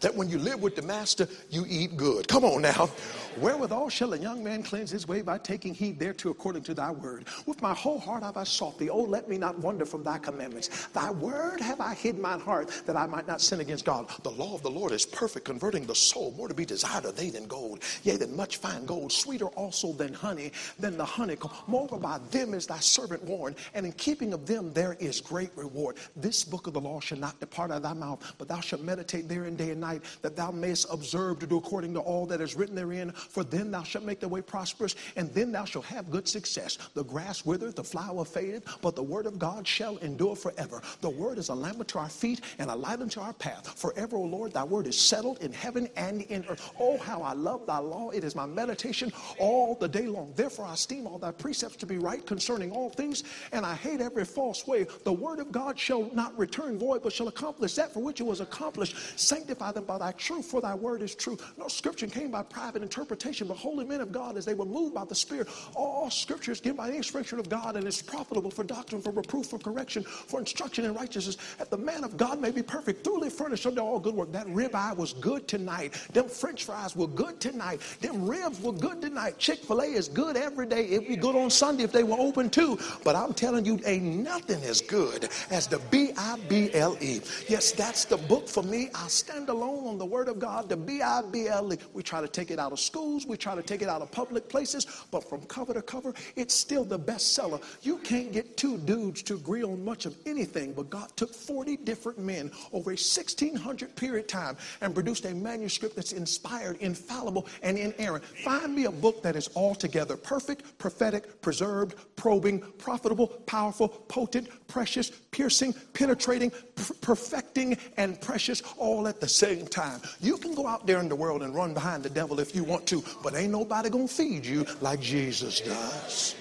S1: That when you live with the master, you eat good. Come on now. Wherewithal shall a young man cleanse his way by taking heed thereto according to thy word. With my whole heart have I sought thee. Oh, let me not wander from thy commandments. Thy word have I hid in mine heart that I might not sin against God. The law of the Lord is perfect, converting the soul. More to be desired are they than gold, yea, than much fine gold, sweeter also than honey, than the honeycomb. Moreover, by them is thy servant warned, and in keeping of them there is great reward. This book of the law shall not depart out of thy mouth, but thou shalt meditate therein day and night, that thou mayest observe to do according to all that is written therein for then thou shalt make the way prosperous, and then thou shalt have good success. The grass withereth, the flower fadeth, but the word of God shall endure forever. The word is a lamp unto our feet and a light unto our path. Forever, O Lord, thy word is settled in heaven and in earth. Oh, how I love thy law. It is my meditation all the day long. Therefore, I esteem all thy precepts to be right concerning all things, and I hate every false way. The word of God shall not return void, but shall accomplish that for which it was accomplished. Sanctify by thy truth, for thy word is true. No scripture came by private interpretation, but holy men of God, as they were moved by the Spirit, all scripture is given by the inspiration of God and is profitable for doctrine, for reproof, for correction, for instruction in righteousness, that the man of God may be perfect, thoroughly furnished unto all good work. That ribeye was good tonight. Them french fries were good tonight. Them ribs were good tonight. Chick-fil-A is good every day. It'd be good on Sunday if they were open too. But I'm telling you, ain't nothing as good as the B-I-B-L-E. Yes, that's the book for me. I stand alone on the word of God, the B-I-B-L-E. We try to take it out of schools. We try to take it out of public places, but from cover to cover, it's still the bestseller. You can't get two dudes to agree on much of anything, but God took 40 different men over a 1600 period time and produced a manuscript that's inspired, infallible, and inerrant. Find me a book that is altogether perfect, prophetic, preserved, probing, profitable, powerful, potent, precious, piercing, penetrating, perfecting, and precious all at the same time. You can go out there in the world and run behind the devil if you want to, but ain't nobody gonna feed you like Jesus does.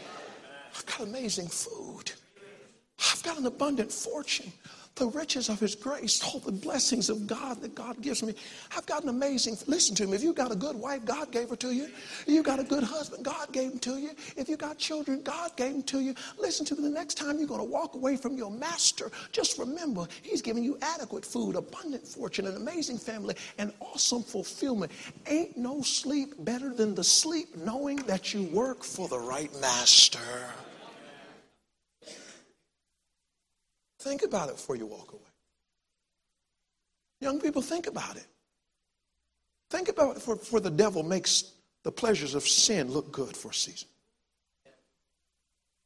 S1: I've got amazing food. I've got an abundant fortune. The riches of his grace, all the blessings of God that God gives me. I've got an amazing, listen to me, if you got a good wife, God gave her to you. If you got a good husband, God gave him to you. If you got children, God gave them to you. Listen to me, the next time you're going to walk away from your master, just remember, he's giving you adequate food, abundant fortune, an amazing family, and awesome fulfillment. Ain't no sleep better than the sleep knowing that you work for the right master. Think about it before you walk away. Young people, think about it. Think about it for, for the devil makes the pleasures of sin look good for a season.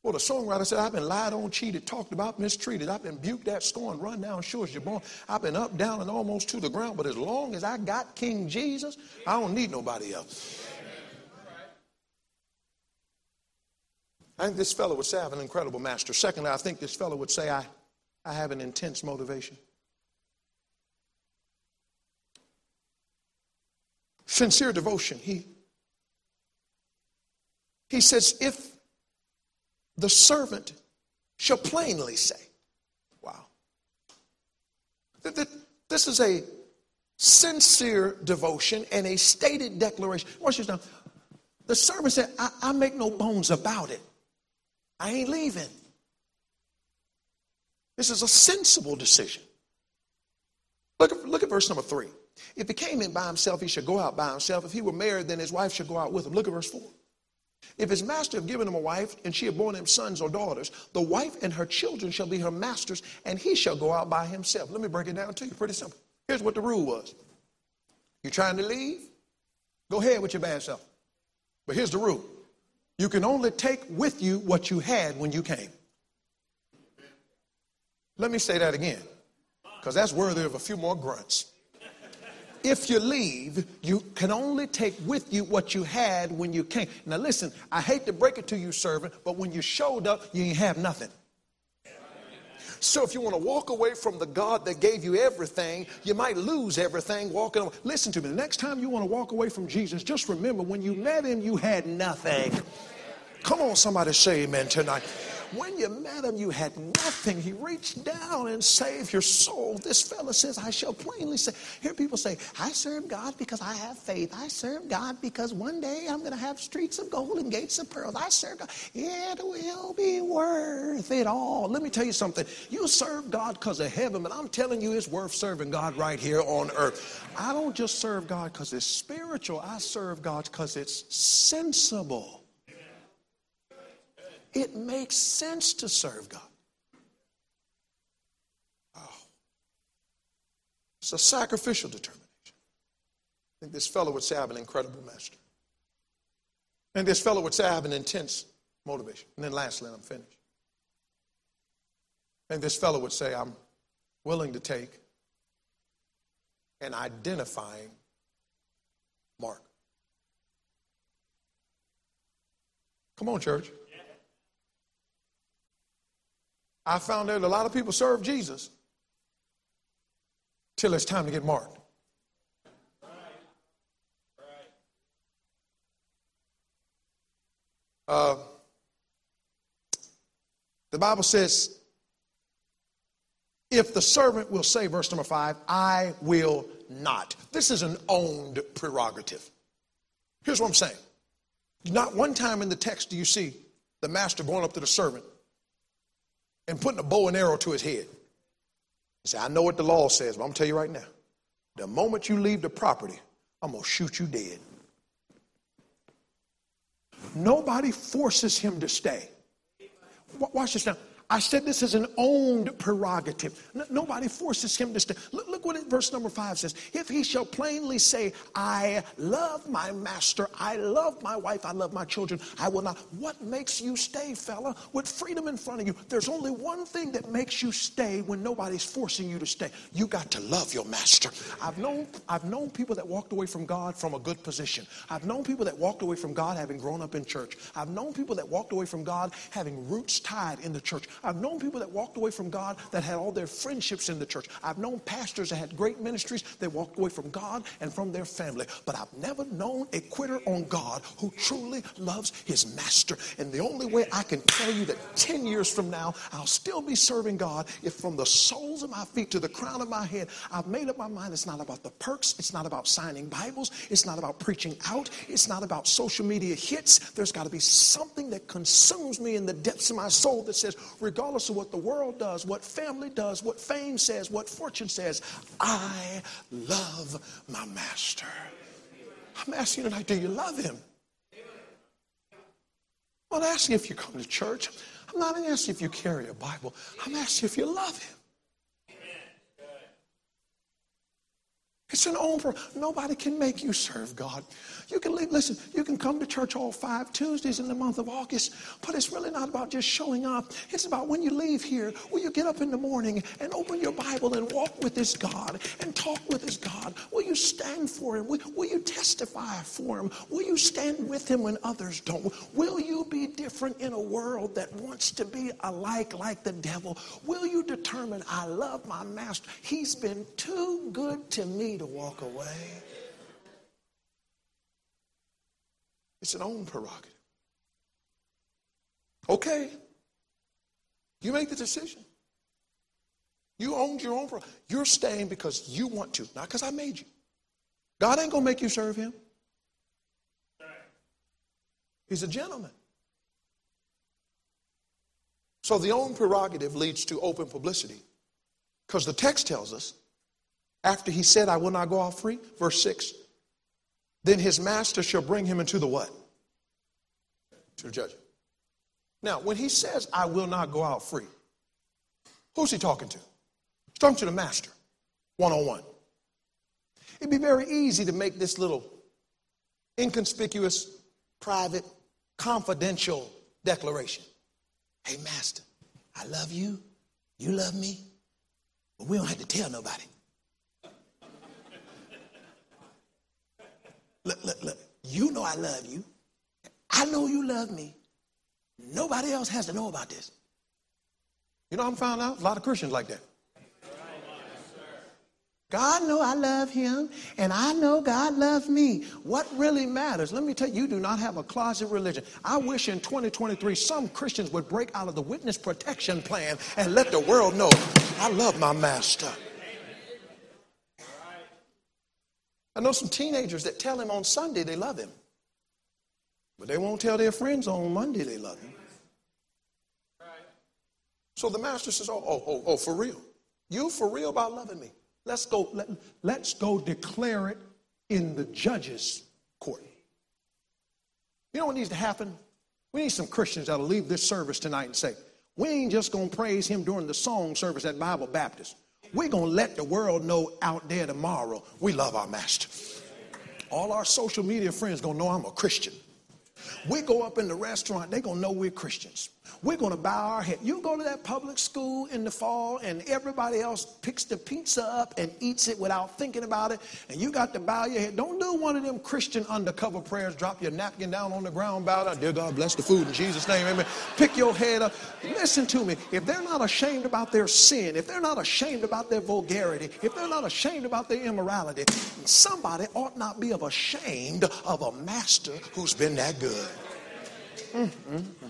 S1: Well, the songwriter said, I've been lied on, cheated, talked about, mistreated. I've been buked at, scorned, run down, sure as you're born. I've been up, down, and almost to the ground. But as long as I got King Jesus, I don't need nobody else. I think this fellow would say, I have an incredible master. Secondly, I think this fellow would say, I I have an intense motivation. Sincere devotion. He, he says, if the servant shall plainly say, wow. This is a sincere devotion and a stated declaration. Watch this now. The servant said, I, I make no bones about it. I ain't leaving. This is a sensible decision. Look at, look at verse number three. If he came in by himself, he should go out by himself. If he were married, then his wife should go out with him. Look at verse four. If his master have given him a wife, and she have borne him sons or daughters, the wife and her children shall be her masters, and he shall go out by himself. Let me break it down to you. Pretty simple. Here's what the rule was. You're trying to leave? Go ahead with your bad self. But here's the rule. You can only take with you what you had when you came. Let me say that again, because that's worthy of a few more grunts. If you leave, you can only take with you what you had when you came. Now, listen, I hate to break it to you, servant, but when you showed up, you ain't have nothing. So if you want to walk away from the God that gave you everything, you might lose everything walking away. Listen to me. The next time you want to walk away from Jesus, just remember when you met him, you had nothing. Come on, somebody say amen tonight. When you met him, you had nothing. He reached down and saved your soul. This fellow says, I shall plainly say. Hear people say, I serve God because I have faith. I serve God because one day I'm going to have streets of gold and gates of pearls. I serve God. It will be worth it all. Let me tell you something. You serve God because of heaven, but I'm telling you, it's worth serving God right here on earth. I don't just serve God because it's spiritual, I serve God because it's sensible. It makes sense to serve God. Oh. It's a sacrificial determination. I think this fellow would say, I have an incredible master. And this fellow would say, I have an intense motivation. And then lastly, I'm finished. And this fellow would say, I'm willing to take an identifying mark. Come on, church. I found out a lot of people serve Jesus till it's time to get marked. Uh, the Bible says, if the servant will say, verse number five, I will not. This is an owned prerogative. Here's what I'm saying. Not one time in the text do you see the master going up to the servant and putting a bow and arrow to his head. He said, I know what the law says, but I'm going to tell you right now. The moment you leave the property, I'm going to shoot you dead. Nobody forces him to stay. Watch this now. I said this is an owned prerogative. N- nobody forces him to stay. Look, look what it, verse number five says. If he shall plainly say, I love my master, I love my wife, I love my children, I will not. What makes you stay, fella? With freedom in front of you, there's only one thing that makes you stay when nobody's forcing you to stay. You got to love your master. I've known, I've known people that walked away from God from a good position. I've known people that walked away from God having grown up in church. I've known people that walked away from God having roots tied in the church. I've known people that walked away from God that had all their friendships in the church. I've known pastors that had great ministries that walked away from God and from their family. But I've never known a quitter on God who truly loves his master. And the only way I can tell you that 10 years from now, I'll still be serving God if from the soles of my feet to the crown of my head, I've made up my mind it's not about the perks, it's not about signing Bibles, it's not about preaching out, it's not about social media hits. There's got to be something that consumes me in the depths of my soul that says, regardless of what the world does, what family does, what fame says, what fortune says, I love my master. I'm asking you tonight, do you love him? I'm not asking if you come to church. I'm not asking if you carry a Bible. I'm asking if you love him. It's an own. Nobody can make you serve God. You can leave, listen, you can come to church all five Tuesdays in the month of August, but it's really not about just showing up. It's about when you leave here, will you get up in the morning and open your Bible and walk with this God and talk with this God? Will you stand for Him? Will, will you testify for Him? Will you stand with Him when others don't? Will you be different in a world that wants to be alike like the devil? Will you determine, I love my master? He's been too good to me to walk away. It's an own prerogative. Okay. You make the decision. You owned your own prerogative. You're staying because you want to, not because I made you. God ain't going to make you serve him. He's a gentleman. So the own prerogative leads to open publicity. Because the text tells us, after he said, I will not go out free, verse 6, then his master shall bring him into the what? To the judgment. Now, when he says, I will not go out free, who's he talking to? He's talking to the master, one on one. It'd be very easy to make this little inconspicuous, private, confidential declaration. Hey, master, I love you. You love me. But we don't have to tell nobody. Look, look, look. You know I love you. I know you love me. Nobody else has to know about this. You know I'm found out? A lot of Christians like that. God know I love him, and I know God loves me. What really matters? Let me tell you, you do not have a closet religion. I wish in 2023 some Christians would break out of the witness protection plan and let the world know I love my master. I know some teenagers that tell him on Sunday they love him, but they won't tell their friends on Monday they love him. So the master says, Oh, oh, oh, oh, for real. You for real about loving me? Let's go, let, let's go declare it in the judge's court. You know what needs to happen? We need some Christians that'll leave this service tonight and say, We ain't just gonna praise him during the song service at Bible Baptist. We're going to let the world know out there tomorrow we love our master. All our social media friends going to know I'm a Christian. We go up in the restaurant, they're going to know we're Christians. We're going to bow our head. You go to that public school in the fall, and everybody else picks the pizza up and eats it without thinking about it, and you got to bow your head. Don't do one of them Christian undercover prayers. Drop your napkin down on the ground, bow down. Dear God, bless the food in Jesus' name. Amen. Pick your head up. Listen to me. If they're not ashamed about their sin, if they're not ashamed about their vulgarity, if they're not ashamed about their immorality, somebody ought not be ashamed of a master who's been that good. Mm-hmm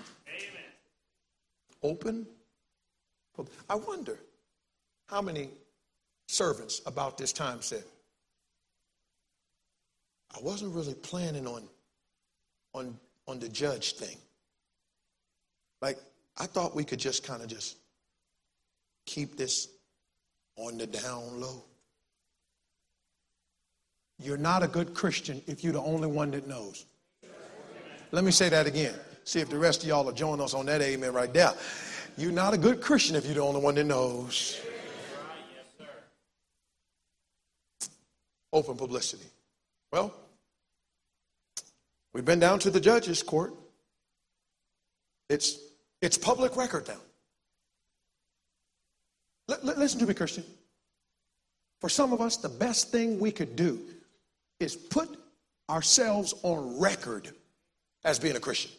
S1: open. I wonder how many servants about this time said, I wasn't really planning on, on, on the judge thing. Like, I thought we could just kind of just keep this on the down low. You're not a good Christian if you're the only one that knows. Let me say that again. See if the rest of y'all will join us on that amen right there. You're not a good Christian if you're the only one that knows. Open publicity. Well, we've been down to the judge's court. It's, it's public record now. L- l- listen to me, Christian. For some of us, the best thing we could do is put ourselves on record as being a Christian.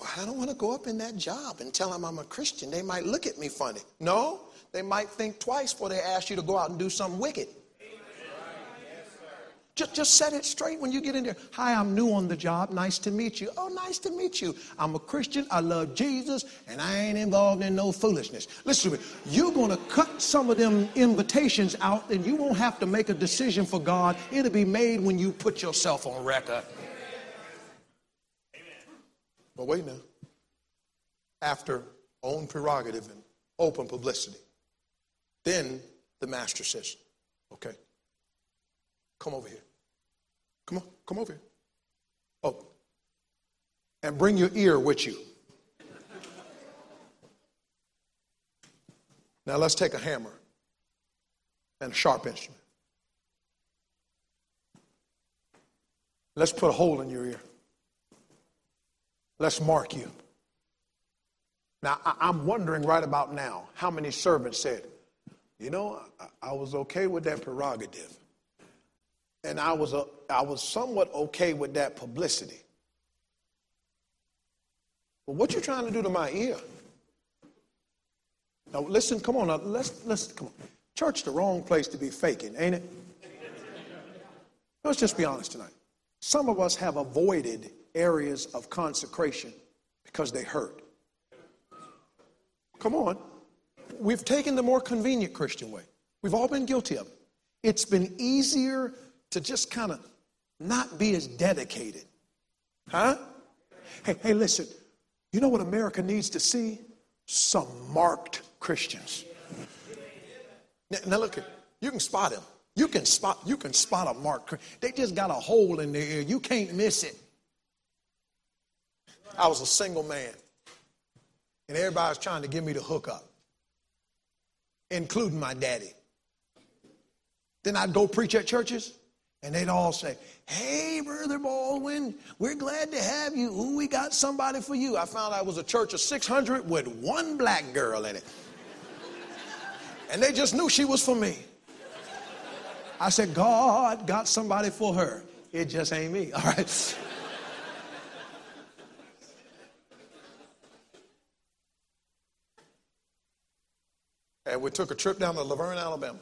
S1: Well, I don't want to go up in that job and tell them I'm a Christian. They might look at me funny. No, they might think twice before they ask you to go out and do something wicked. Just, just set it straight when you get in there. Hi, I'm new on the job. Nice to meet you. Oh, nice to meet you. I'm a Christian. I love Jesus, and I ain't involved in no foolishness. Listen to me. You're going to cut some of them invitations out, and you won't have to make a decision for God. It'll be made when you put yourself on record. But wait now. After own prerogative and open publicity, then the master says, okay, come over here. Come on, come over here. Oh, and bring your ear with you. Now let's take a hammer and a sharp instrument. Let's put a hole in your ear. Let's mark you. Now, I'm wondering right about now how many servants said, you know, I was okay with that prerogative. And I was, a, I was somewhat okay with that publicity. But what you trying to do to my ear? Now listen, come on, now let's let's come on. Church the wrong place to be faking, ain't it? Let's just be honest tonight. Some of us have avoided areas of consecration because they hurt. Come on. We've taken the more convenient Christian way. We've all been guilty of it. It's been easier to just kind of not be as dedicated. Huh? Hey, hey, listen. You know what America needs to see? Some marked Christians. Now, now look, you can spot them. You can spot. You can spot a marked. They just got a hole in their ear. You can't miss it. I was a single man. And everybody was trying to give me the hookup, including my daddy. Then I'd go preach at churches, and they'd all say, Hey, Brother Baldwin, we're glad to have you. Ooh, we got somebody for you. I found I was a church of 600 with one black girl in it. And they just knew she was for me. I said, God got somebody for her. It just ain't me. All right. And we took a trip down to Luverne, Alabama.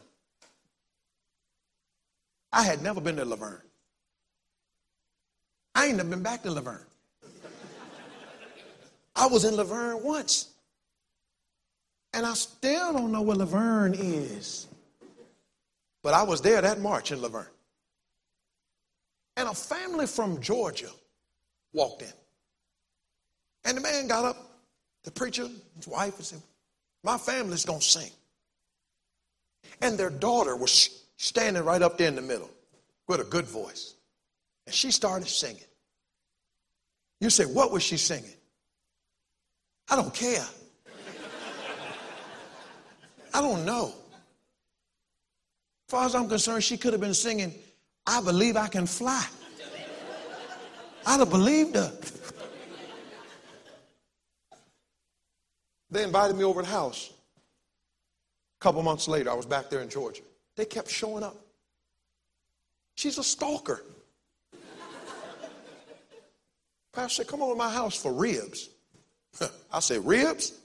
S1: I had never been to Luverne. I ain't never been back to Luverne. I was in Luverne once. And I still don't know where Luverne is. But I was there that March in Luverne. And a family from Georgia walked in. And the man got up, the preacher, his wife, and said, My family's going to sing. And their daughter was standing right up there in the middle with a good voice. And she started singing. You say, What was she singing? I don't care. I don't know. As far as I'm concerned, she could have been singing, I believe I can fly. I'd have believed her. They invited me over to the house. A couple months later, I was back there in Georgia. They kept showing up. She's a stalker. Pastor said, Come over to my house for ribs. I said, Ribs?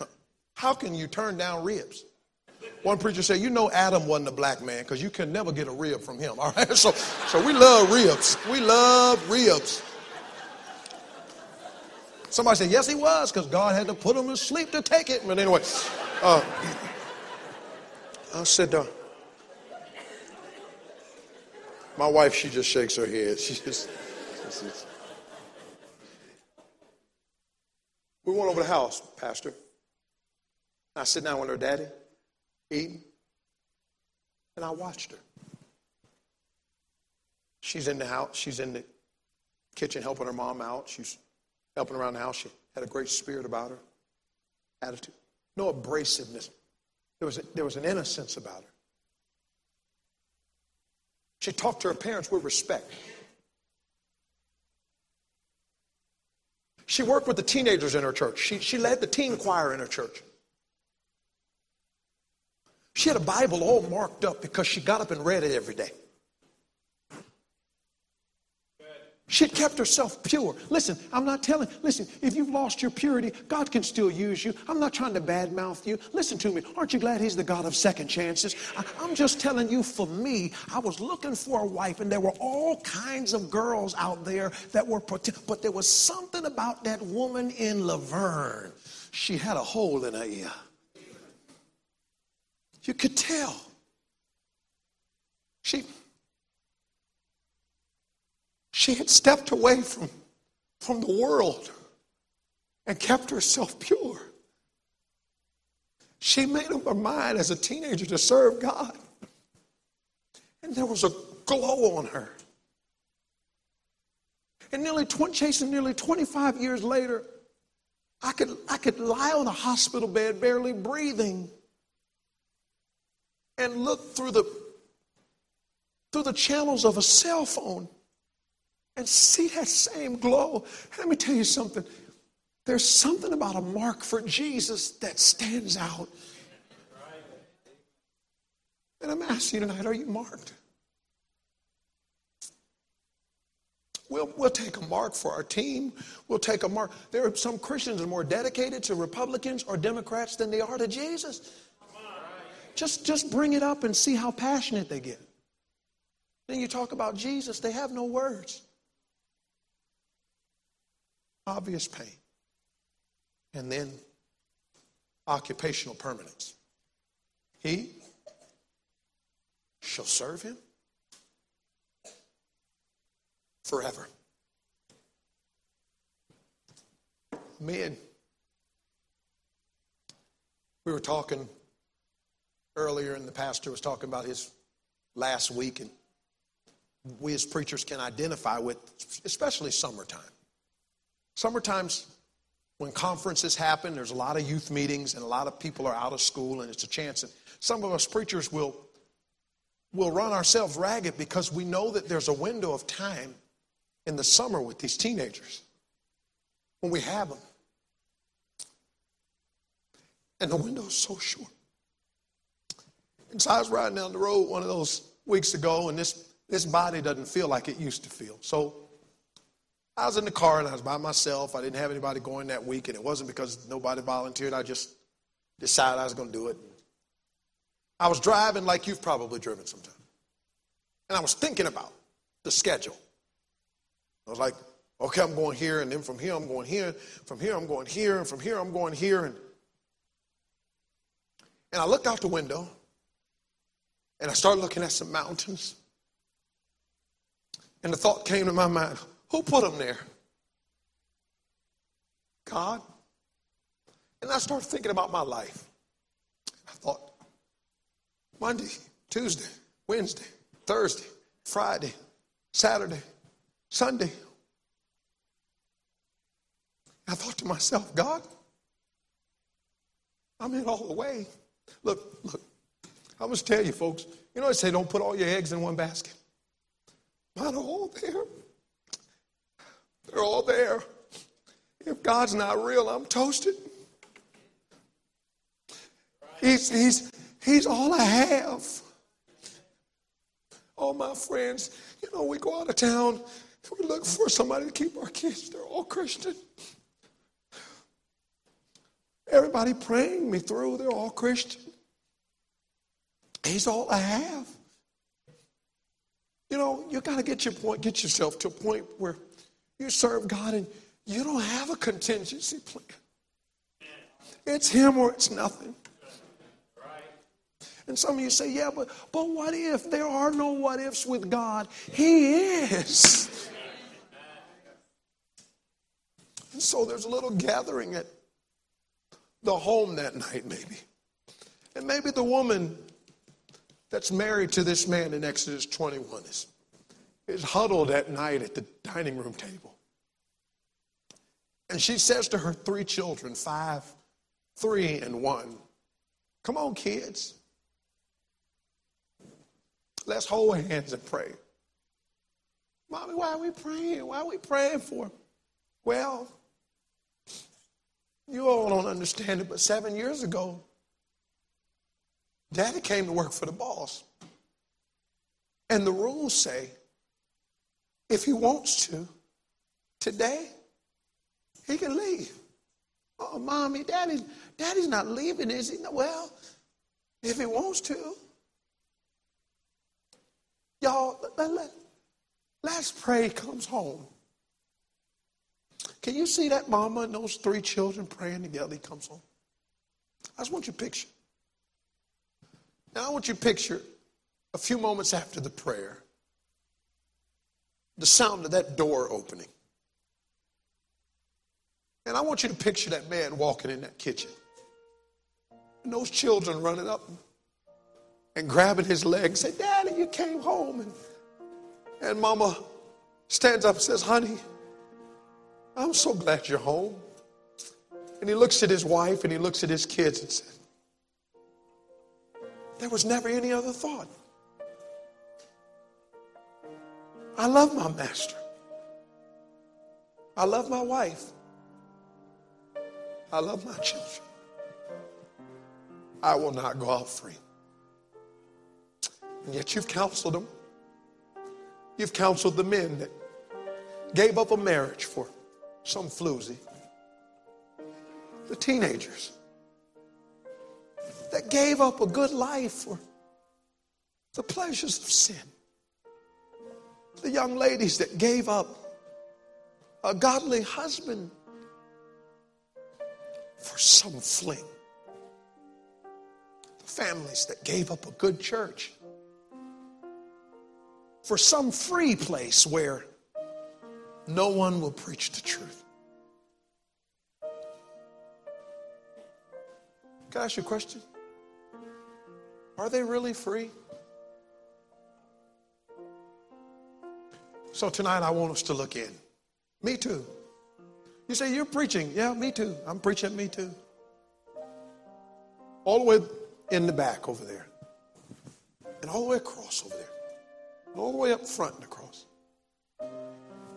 S1: How can you turn down ribs? One preacher said, You know, Adam wasn't a black man because you can never get a rib from him. All right? So, so we love ribs. We love ribs. Somebody said, Yes, he was because God had to put him to sleep to take it. But anyway, uh, I said, uh, my wife, she just shakes her head. She just, just we went over the house, Pastor. I sit down with her daddy, eating, and I watched her. She's in the house. She's in the kitchen helping her mom out. She's helping around the house. She had a great spirit about her, attitude, no abrasiveness. There was, a, there was an innocence about her. She talked to her parents with respect. She worked with the teenagers in her church. She, she led the teen choir in her church. She had a Bible all marked up because she got up and read it every day. She kept herself pure. Listen, I'm not telling, listen, if you've lost your purity, God can still use you. I'm not trying to badmouth you. Listen to me. Aren't you glad He's the God of second chances? I, I'm just telling you, for me, I was looking for a wife, and there were all kinds of girls out there that were, but there was something about that woman in Luverne. She had a hole in her ear. You could tell. She, she had stepped away from, from the world and kept herself pure. She made up her mind as a teenager to serve God. And there was a glow on her. And nearly 20, chasing nearly 25 years later, I could, I could lie on a hospital bed, barely breathing, and look through the, through the channels of a cell phone and see that same glow. Let me tell you something. There's something about a mark for Jesus that stands out. And I'm asking you tonight, are you marked? We'll, we'll take a mark for our team. We'll take a mark. There are some Christians are more dedicated to Republicans or Democrats than they are to Jesus. Just, just bring it up and see how passionate they get. Then you talk about Jesus, they have no words obvious pain, and then occupational permanence. He shall serve him forever. Men, we were talking earlier, and the pastor was talking about his last week, and we as preachers can identify with, especially summertime. Summertimes, when conferences happen, there's a lot of youth meetings and a lot of people are out of school, and it's a chance. And some of us preachers will, will run ourselves ragged because we know that there's a window of time in the summer with these teenagers when we have them. And the window is so short. And so I was riding down the road one of those weeks ago, and this, this body doesn't feel like it used to feel. So I was in the car and I was by myself. I didn't have anybody going that week, and it wasn't because nobody volunteered. I just decided I was going to do it. I was driving like you've probably driven sometime. And I was thinking about the schedule. I was like, okay, I'm going here, and then from here I'm going here, from here I'm going here, and from here I'm going here. And, and I looked out the window and I started looking at some mountains. And the thought came to my mind who put them there? God. And I started thinking about my life. I thought, Monday, Tuesday, Wednesday, Thursday, Friday, Saturday, Sunday. I thought to myself, God, I'm in all the way. Look, look, I must tell you, folks, you know, they say don't put all your eggs in one basket. Not all there. They're all there. If God's not real, I'm toasted. He's, he's, he's all I have. All my friends, you know, we go out of town, we look for somebody to keep our kids. They're all Christian. Everybody praying me through, they're all Christian. He's all I have. You know, you got to get your point, get yourself to a point where you serve God and you don't have a contingency plan. It's Him or it's nothing. And some of you say, yeah, but, but what if? There are no what ifs with God. He is. And so there's a little gathering at the home that night, maybe. And maybe the woman that's married to this man in Exodus 21 is is huddled at night at the dining room table. And she says to her three children, five, three, and one, Come on, kids. Let's hold hands and pray. Mommy, why are we praying? Why are we praying for? Well, you all don't understand it, but seven years ago, Daddy came to work for the boss. And the rules say if he wants to, today, he can leave. Oh, mommy, daddy, daddy's not leaving, is he? Well, if he wants to. Y'all, let, let, let's pray he comes home. Can you see that mama and those three children praying together? He comes home. I just want you to picture. Now, I want you to picture a few moments after the prayer the sound of that door opening. And I want you to picture that man walking in that kitchen. And those children running up and grabbing his leg and say, Daddy, you came home. And, and mama stands up and says, Honey, I'm so glad you're home. And he looks at his wife and he looks at his kids and says, There was never any other thought. I love my master. I love my wife. I love my children. I will not go out free. And yet you've counseled them. You've counseled the men that gave up a marriage for some floozy. The teenagers that gave up a good life for the pleasures of sin. The young ladies that gave up a godly husband for some fling. The families that gave up a good church for some free place where no one will preach the truth. Can I ask you a question? Are they really free? So tonight I want us to look in. Me too. You say, You're preaching. Yeah, me too. I'm preaching, me too. All the way in the back over there, and all the way across over there, and all the way up front and across.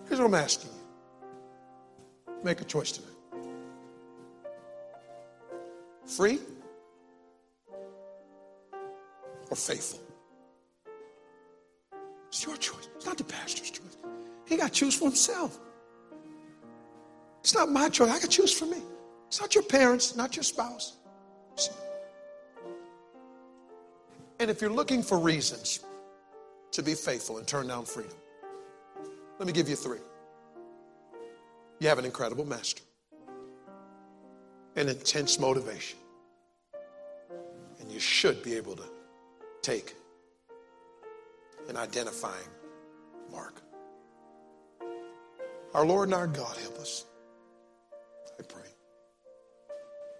S1: Here's what I'm asking you make a choice tonight. Free or faithful? It's your choice. It's not the pastor's choice. He got to choose for himself. It's not my choice. I can choose for me. It's not your parents, not your spouse. And if you're looking for reasons to be faithful and turn down freedom, let me give you three. You have an incredible master, an intense motivation, and you should be able to take an identifying mark. Our Lord and our God, help us. I pray.